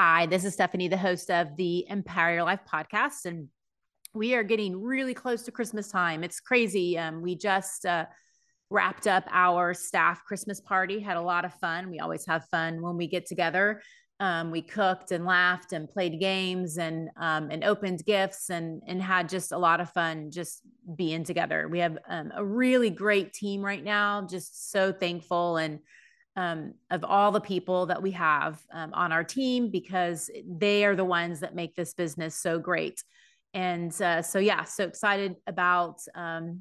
Hi, this is Stefani, the host of the Empower Your Life podcast. And we are getting really close to Christmas time. It's crazy. Um, we just uh, wrapped up our staff Christmas party, had a lot of fun. We always have fun when we get together. Um, we cooked and laughed and played games and um, and opened gifts and and had just a lot of fun just being together. We have um, a really great team right now. Just so thankful and um, of all the people that we have um, on our team because they are the ones that make this business so great. And uh, so, yeah, so excited about um,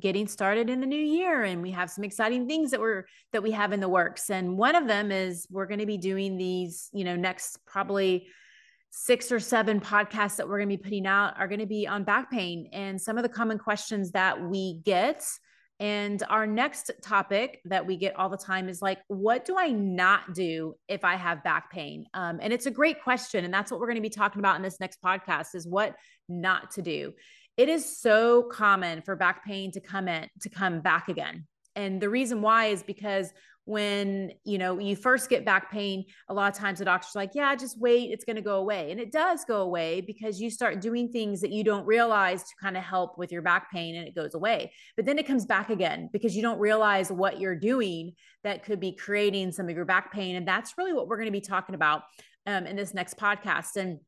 getting started in the new year, and we have some exciting things that we're that we have in the works. And one of them is we're going to be doing these, you know, next probably six or seven podcasts that we're going to be putting out are going to be on back pain and some of the common questions that we get and our next topic that we get all the time is like, what do I not do if I have back pain? Um, and it's a great question. And that's what we're going to be talking about in this next podcast is what not to do. It is so common for back pain to come in, to come back again. And the reason why is because when you know you first get back pain a lot of times the doctor's like yeah just wait it's going to go away. And it does go away because you start doing things that you don't realize to kind of help with your back pain and it goes away. But then it comes back again because you don't realize what you're doing that could be creating some of your back pain. And that's really what we're going to be talking about um, in this next podcast. And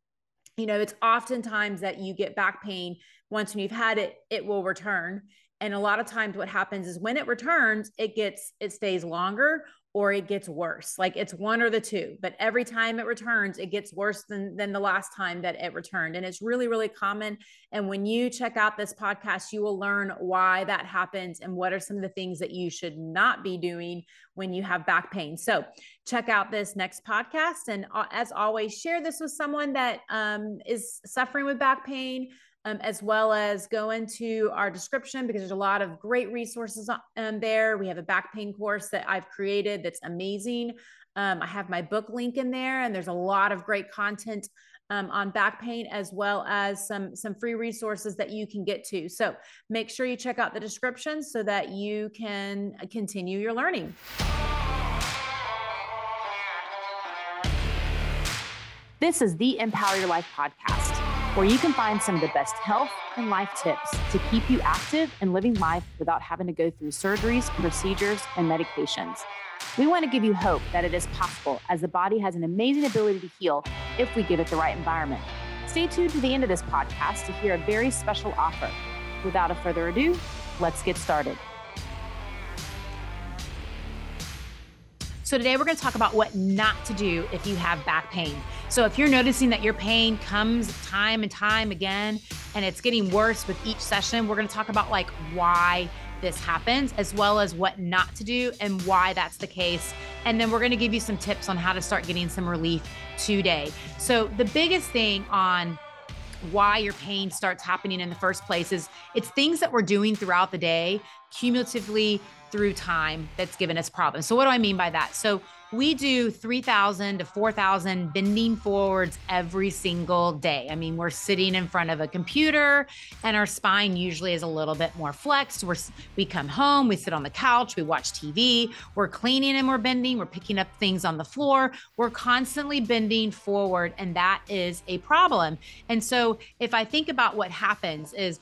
you know it's oftentimes that you get back pain once when you've had it it will return and a lot of times what happens is when it returns it gets it stays longer or it gets worse. Like it's one or the two but every time it returns it gets worse than than the last time that it returned. And it's really really common. And when you check out this podcast you will learn why that happens and what are some of the things that you should not be doing when you have back pain. So check out this next podcast. And uh, as always share this with someone that um, is suffering with back pain um, as well as go into our description because there's a lot of great resources um, there. We have a back pain course that I've created that's amazing. Um, I have my book link in there, and there's a lot of great content um, on back pain as well as some some free resources that you can get to. So make sure you check out the description so that you can continue your learning. This is the Empower Your Life podcast where you can find some of the best health and life tips to keep you active and living life without having to go through surgeries, procedures, and medications. We want to give you hope that it is possible as the body has an amazing ability to heal if we give it the right environment. Stay tuned to the end of this podcast to hear a very special offer. Without a further ado, let's get started. So, today we're going to talk about what not to do if you have back pain. So, if you're noticing that your pain comes time and time again and it's getting worse with each session, we're going to talk about like why this happens, as well as what not to do and why that's the case. And then we're going to give you some tips on how to start getting some relief today. So, the biggest thing on why your pain starts happening in the first place is it's things that we're doing throughout the day cumulatively through time that's given us problems. So, what do I mean by that? So, we do 3,000 to 4,000 bending forwards every single day. I mean, we're sitting in front of a computer and our spine usually is a little bit more flexed. We're, we come home, we sit on the couch, we watch TV, we're cleaning and we're bending, we're picking up things on the floor. We're constantly bending forward, and that is a problem. And so, if I think about what happens, is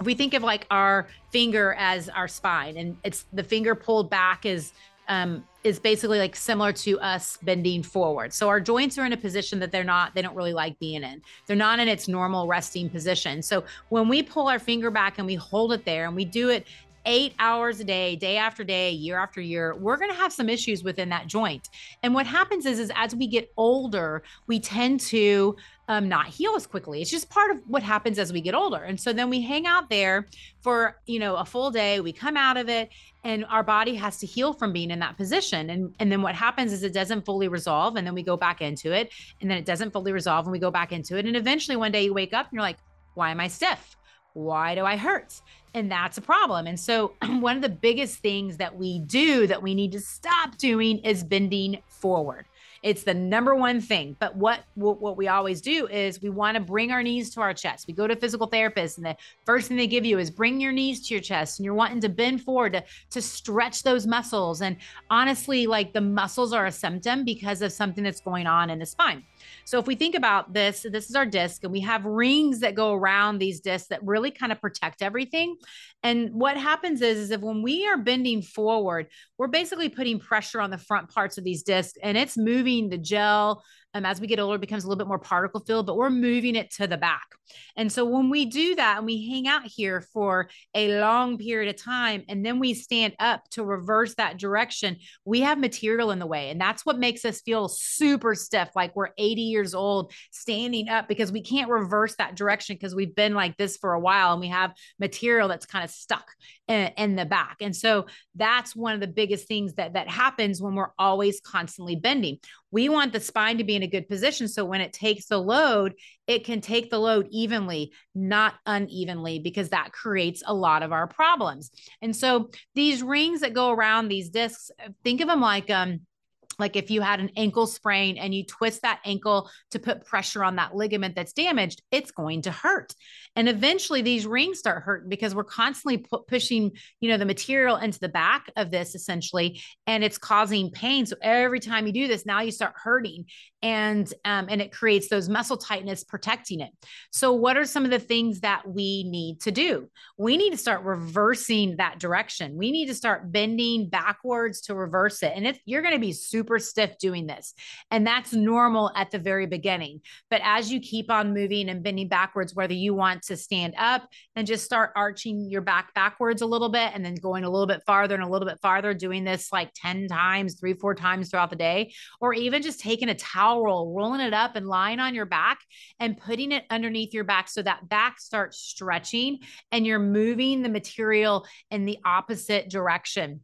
if we think of like our finger as our spine and it's the finger pulled back is um, is basically like similar to us bending forward. So our joints are in a position that they're not, they don't really like being in. They're not in its normal resting position. So when we pull our finger back and we hold it there and we do it eight hours a day, day after day, year after year, we're going to have some issues within that joint. And what happens is, is as we get older, we tend to um, not heal as quickly. It's just part of what happens as we get older. And so then we hang out there for, you know, a full day, we come out of it and our body has to heal from being in that position. And, and then what happens is it doesn't fully resolve and then we go back into it and then it doesn't fully resolve and we go back into it. And eventually one day you wake up and you're like, why am I stiff? Why do I hurt? And that's a problem. And so, one of the biggest things that we do that we need to stop doing is bending forward. It's the number one thing. But what what we always do is we want to bring our knees to our chest. We go to physical therapists, and the first thing they give you is bring your knees to your chest, and you're wanting to bend forward to to stretch those muscles. And honestly, like the muscles are a symptom because of something that's going on in the spine. So if we think about this, this is our disc, and we have rings that go around these discs that really kind of protect everything. And what happens is, is if when we are bending forward, we're basically putting pressure on the front parts of these discs and it's moving the gel um, as we get older, it becomes a little bit more particle filled, but we're moving it to the back. And so when we do that and we hang out here for a long period of time, and then we stand up to reverse that direction, we have material in the way. And that's what makes us feel super stiff, like we're 80 years old standing up because we can't reverse that direction because we've been like this for a while and we have material that's kind of stuck in, in the back. And so that's one of the biggest things that that happens when we're always constantly bending. We want the spine to be in a good position. So when it takes the load, it can take the load evenly, not unevenly, because that creates a lot of our problems. And so these rings that go around these discs, think of them like, um, like if you had an ankle sprain and you twist that ankle to put pressure on that ligament that's damaged, it's going to hurt. And eventually these rings start hurting because we're constantly pu- pushing, you know, the material into the back of this essentially, and it's causing pain. So every time you do this, now you start hurting and um, and it creates those muscle tightness protecting it. So what are some of the things that we need to do? We need to start reversing that direction. We need to start bending backwards to reverse it. And if you're going to be super stiff doing this, and that's normal at the very beginning. But as you keep on moving and bending backwards, whether you want to stand up and just start arching your back backwards a little bit and then going a little bit farther and a little bit farther, doing this like 10 times, three, four times throughout the day, or even just taking a towel roll, rolling it up and lying on your back and putting it underneath your back so that back starts stretching and you're moving the material in the opposite direction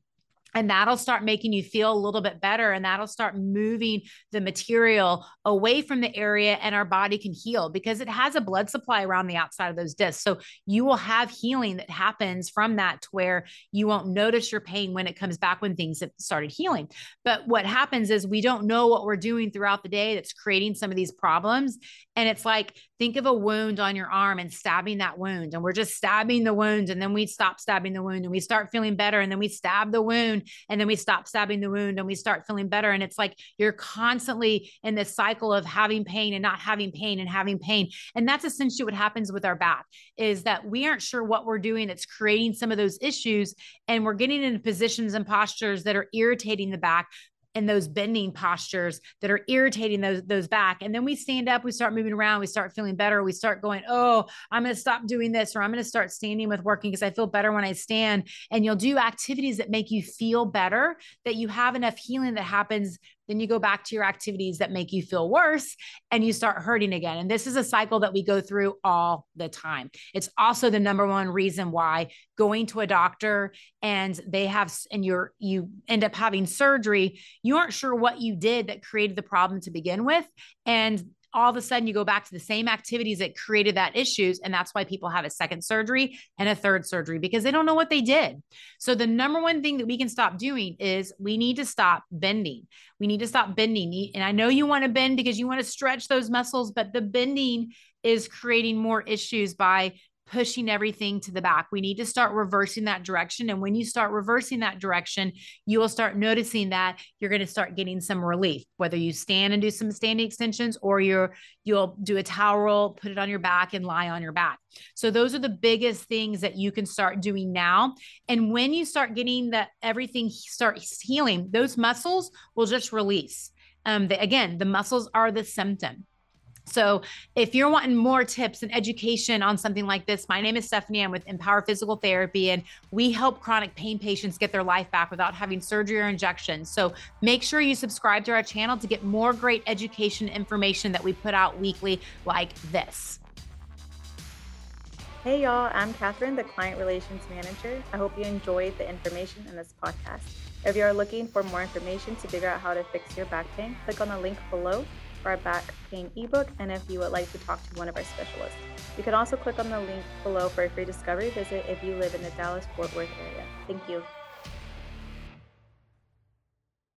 and that'll start making you feel a little bit better and that'll start moving the material away from the area and our body can heal because it has a blood supply around the outside of those discs. So you will have healing that happens from that to where you won't notice your pain when it comes back when things have started healing. But what happens is we don't know what we're doing throughout the day that's creating some of these problems. And it's like think of a wound on your arm and stabbing that wound and we're just stabbing the wound and then we stop stabbing the wound and we start feeling better and then we stab the wound wound and then we stop stabbing the wound and we start feeling better. And it's like you're constantly in this cycle of having pain and not having pain and having pain. And that's essentially what happens with our back is that we aren't sure what we're doing that's creating some of those issues. And we're getting into positions and postures that are irritating the back and those bending postures that are irritating those those back. And then we stand up we start moving around we start feeling better we start going oh i'm going to stop doing this or i'm going to start standing with working because i feel better when i stand. And you'll do activities that make you feel better that you have enough healing that happens then you go back to your activities that make you feel worse and you start hurting again. And this is a cycle that we go through all the time. It's also the number one reason why going to a doctor and they have and you're you end up having surgery, you aren't sure what you did that created the problem to begin with and all of a sudden you go back to the same activities that created that issues and that's why people have a second surgery and a third surgery because they don't know what they did. So the number one thing that we can stop doing is we need to stop bending. We need to stop bending. And i know you want to bend because you want to stretch those muscles but the bending is creating more issues by pushing everything to the back. We need to start reversing that direction. And when you start reversing that direction, you will start noticing that you're going to start getting some relief, whether you stand and do some standing extensions or you're, you'll do a towel roll, put it on your back and lie on your back. So those are the biggest things that you can start doing now. And when you start getting that everything starts healing, those muscles will just release. Um, again, the muscles are the symptom. So, if you're wanting more tips and education on something like this, my name is Stefani. I'm with mPower Physical Therapy, and we help chronic pain patients get their life back without having surgery or injections. So, make sure you subscribe to our channel to get more great education information that we put out weekly, like this. Hey, y'all, I'm Catherine, the Client Relations Manager. I hope you enjoyed the information in this podcast. If you are looking for more information to figure out how to fix your back pain, click on the link below for our back pain ebook and if you would like to talk to one of our specialists. You can also click on the link below for a free discovery visit if you live in the Dallas Fort Worth area. Thank you.